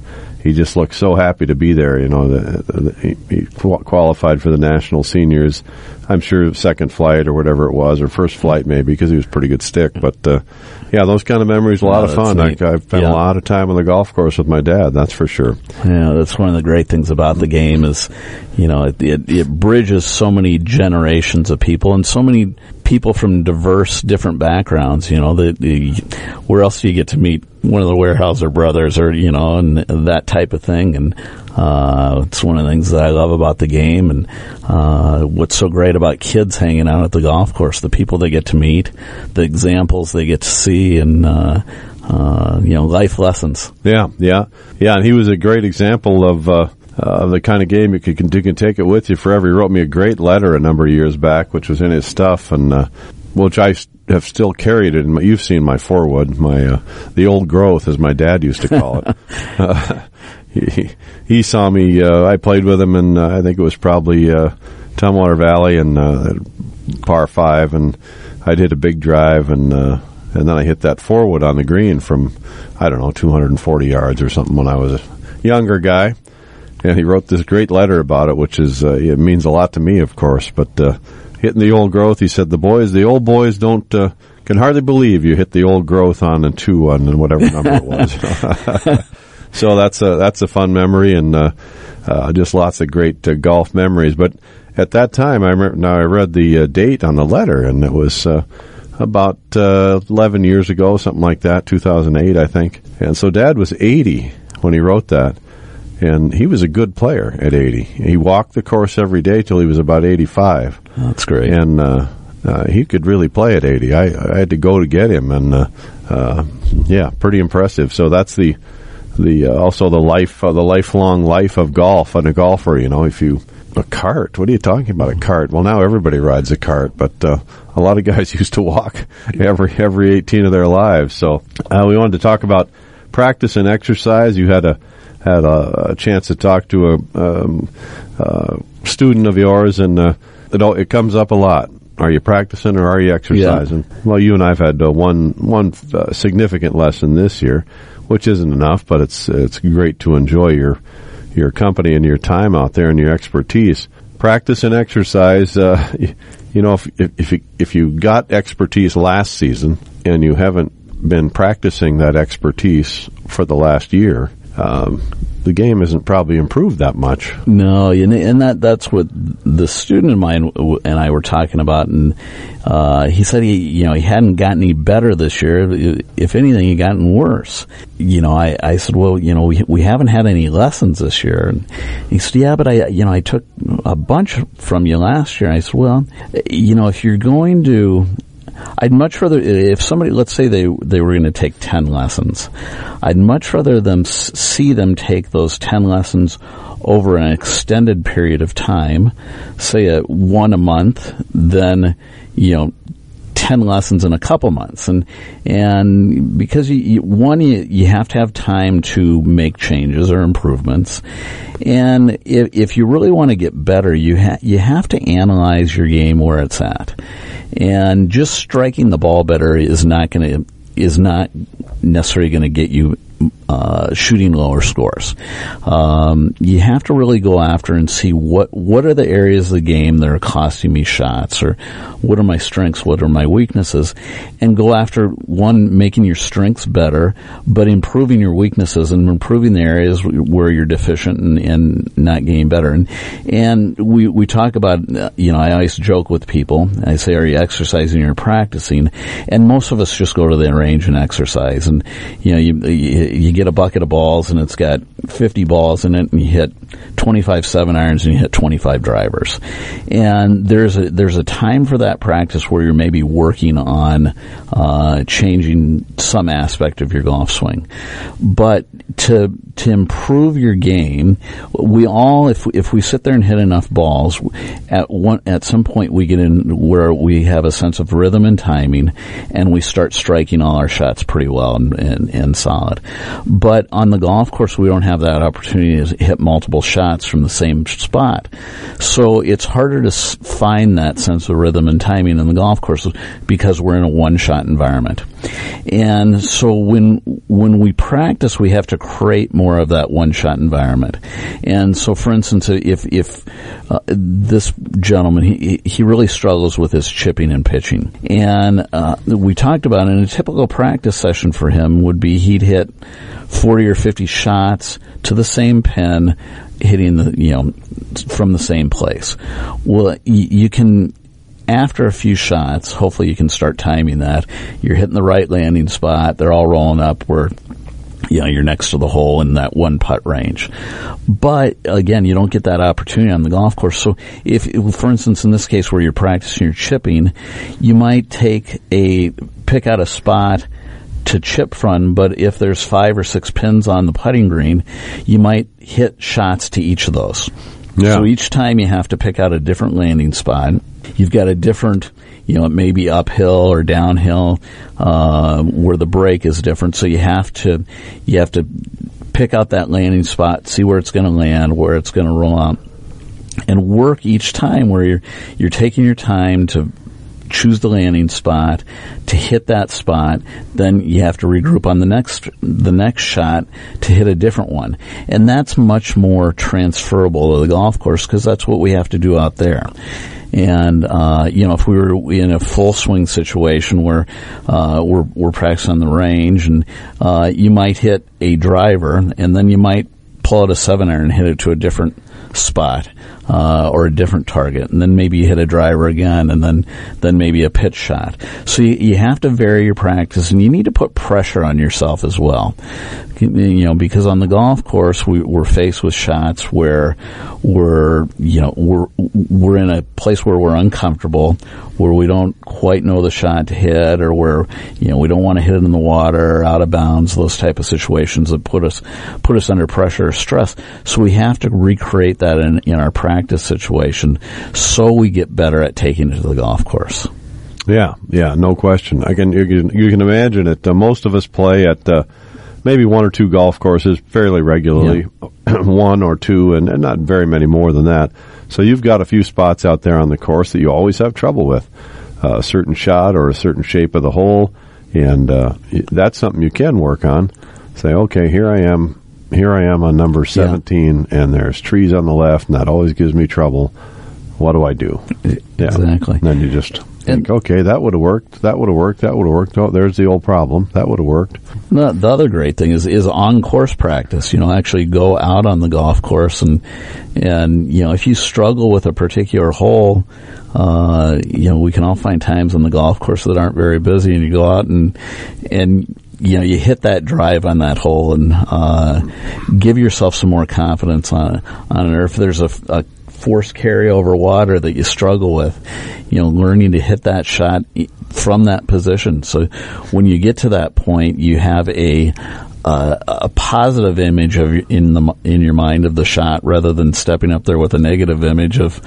he just looked so happy to be there. You know, the, the, he, he, qualified for the national seniors. I'm sure second flight or whatever it was, or first flight maybe, because he was pretty good stick. But uh, yeah, those kind of memories, a lot oh, of fun. I, have spent yeah. a lot of time on the golf course with my dad. That's for sure. Yeah, that's one of the great things about the game is, you know, it, it, it bridges so many generations of people and so many people from diverse, different backgrounds. You know, the, the where else do you get to meet one of the Weyerhaeuser brothers, or you know, and that type of thing. And uh, it's one of the things that I love about the game, and uh, what's so great about kids hanging out at the golf course, the people they get to meet, the examples they get to see, and uh, uh, you know, life lessons. Yeah, yeah, yeah. And he was a great example of uh, the kind of game you can you can take it with you forever. He wrote me a great letter a number of years back, which was in his stuff, and uh, which I have still carried it. And you've seen my forewood, my uh, the old growth, as my dad used to call it. uh, he, he saw me. Uh, I played with him, and uh, I think it was probably uh, Tumwater Valley and uh, par five, and I'd hit a big drive, and uh, and then I hit that forward on the green from I don't know 240 yards or something when I was a younger guy and he wrote this great letter about it, which is uh, it means a lot to me, of course. But uh, hitting the old growth, he said the boys, the old boys don't uh, can hardly believe you hit the old growth on a two one and whatever number it was. so that's a that's a fun memory and uh, uh, just lots of great uh, golf memories. But at that time, I remember now I read the date on the letter, and it was. about uh, 11 years ago, something like that, 2008, I think. And so dad was 80 when he wrote that and he was a good player at 80. He walked the course every day till he was about 85. That's great. And uh, uh, he could really play at 80. I, I had to go to get him, and uh, uh yeah, pretty impressive. So that's the the uh, also the life uh, the lifelong life of golf and a golfer. You know, if you a cart. What are you talking about? A cart? Well, now everybody rides a cart, but uh, a lot of guys used to walk every every 18 of their lives. So uh, we wanted to talk about practice and exercise. You had a had a, a chance to talk to a um, uh, student of yours, and uh, it, it comes up a lot. Are you practicing or are you exercising? Yeah. Well, you and I've had uh, one one uh, significant lesson this year, which isn't enough, but it's it's great to enjoy your your company and your time out there and your expertise. Practice and exercise. Uh, you, you know, if if you, if you got expertise last season and you haven't been practicing that expertise for the last year, um, the game isn't probably improved that much. No, and that that's what the student of mine and I were talking about, and uh, he said he you know he hadn't gotten any better this year. If anything, he gotten worse. You know, I, I said, well, you know, we we haven't had any lessons this year, and he said, yeah, but I you know I took a bunch from you last year. I said, well, you know, if you're going to I'd much rather if somebody, let's say they they were going to take ten lessons, I'd much rather them see them take those ten lessons over an extended period of time, say a one a month, than you know 10 lessons in a couple months. And and because you, you, one you, you have to have time to make changes or improvements. And if, if you really want to get better you ha- you have to analyze your game where it's at. And just striking the ball better is not going to is not necessarily going to get you uh, shooting lower scores. Um, you have to really go after and see what what are the areas of the game that are costing me shots, or what are my strengths, what are my weaknesses, and go after one making your strengths better, but improving your weaknesses and improving the areas where you're deficient and, and not getting better. And and we we talk about you know I always joke with people. I say, are you exercising or practicing? And most of us just go to the range and exercise, and you know you, you you get a bucket of balls and it's got 50 balls in it and you hit 25 seven irons and you hit 25 drivers. And there's a, there's a time for that practice where you're maybe working on, uh, changing some aspect of your golf swing. But to, to improve your game, we all, if, if we sit there and hit enough balls, at one, at some point we get in where we have a sense of rhythm and timing and we start striking all our shots pretty well and, and, and solid. But on the golf course, we don't have that opportunity to hit multiple shots from the same spot. So it's harder to find that sense of rhythm and timing in the golf course because we're in a one shot environment. And so when, when we practice, we have to create more of that one shot environment. And so for instance, if, if uh, this gentleman, he, he really struggles with his chipping and pitching. And uh, we talked about in a typical practice session for him would be he'd hit 40 or 50 shots to the same pin, hitting the, you know, from the same place. Well, you, can, after a few shots, hopefully you can start timing that. You're hitting the right landing spot. They're all rolling up where you know, you're next to the hole in that one putt range. But again, you don't get that opportunity on the golf course. So if, for instance, in this case where you're practicing your chipping, you might take a, pick out a spot to chip from, but if there's five or six pins on the putting green, you might hit shots to each of those. Yeah. So each time you have to pick out a different landing spot. You've got a different, you know, it may be uphill or downhill, uh, where the break is different. So you have to, you have to pick out that landing spot, see where it's going to land, where it's going to roll out, and work each time where you're, you're taking your time to choose the landing spot. To hit that spot then you have to regroup on the next the next shot to hit a different one. And that's much more transferable to the golf course because that's what we have to do out there. And uh, you know, if we were in a full swing situation where uh, we're we're practicing on the range, and uh, you might hit a driver, and then you might pull out a seven iron and hit it to a different spot uh, or a different target, and then maybe you hit a driver again, and then then maybe a pitch shot. So you, you have to vary your practice, and you need to put pressure on yourself as well. You know, because on the golf course we, we're faced with shots where we're you know we're we're in a place where we're uncomfortable, where we don't quite know the shot to hit, or where you know we don't want to hit it in the water, out of bounds, those type of situations that put us put us under pressure or stress. So we have to recreate that in in our practice practice situation so we get better at taking it to the golf course. Yeah, yeah, no question. I can you can, you can imagine it. Uh, most of us play at uh, maybe one or two golf courses fairly regularly, yeah. one or two, and, and, not very many more than that. So you've got a few spots out there on the course that you always have trouble with, uh, a certain shot or a certain shape of the hole, and uh, that's something you can work on. Say, okay, here I am here I am on number 17 yeah. and there's trees on the left and that always gives me trouble. What do I do? Yeah. Exactly. And then you just think, okay, that would have worked. That would have worked. That would have worked. Oh, there's the old problem. That would have worked. The, the other great thing is is on course practice. You know, actually go out on the golf course and and you know if you struggle with a particular hole, uh, you know we can all find times on the golf course that aren't very busy, and you go out and and you know, you hit that drive on that hole and uh, give yourself some more confidence on on it. Or if there's a, a force carry over water that you struggle with, you know, learning to hit that shot from that position. So when you get to that point, you have a uh, a positive image of in the in your mind of the shot rather than stepping up there with a negative image of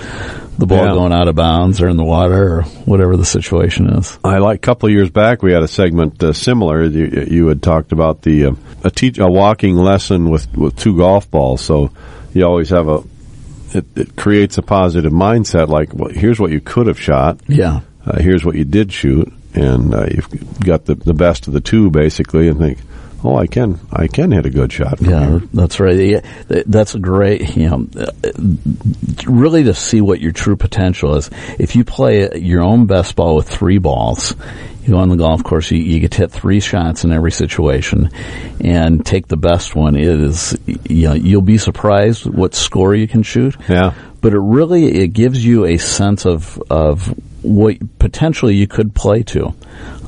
the ball yeah. going out of bounds or in the water or whatever the situation is. I like a couple of years back we had a segment uh, similar. You, you, had talked about the uh, a teach a walking lesson with with two golf balls. So you always have a it, it creates a positive mindset. Like, well, here's what you could have shot. Yeah. Uh, here's what you did shoot, and uh, you've got the the best of the two basically, and think oh, I can, I can hit a good shot. yeah, here. that's right. Yeah, that's a great, you know, really to see what your true potential is. If you play your own best ball with three balls, you go on the golf course, you, you get to hit three shots in every situation, and take the best one. It is, you know, you'll be surprised what score you can shoot. Yeah, but it really it gives you a sense of of what potentially you could play to,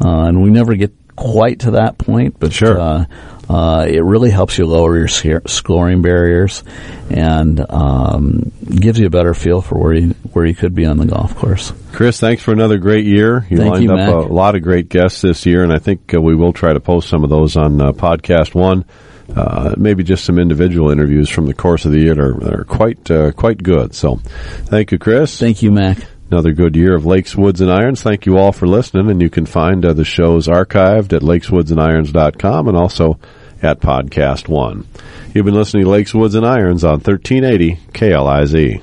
uh, and we never get quite to that point, but sure. Uh, uh, it really helps you lower your scoring barriers and um, gives you a better feel for where you where you could be on the golf course. Chris, thanks for another great year. You Thank lined you, up Mac. a lot of great guests this year, and I think uh, we will try to post some of those on uh, podcast one. Uh, maybe just some individual interviews from the course of the year that are, that are quite uh, quite good. So, thank you, Chris. Thank you, Mac. Another good year of Lakes, Woods, and Irons. Thank you all for listening, and you can find uh, the shows archived at lakeswoodsandirons.com and also at Podcast One. You've been listening to Lakes, Woods, and Irons on 1380 KLIZ.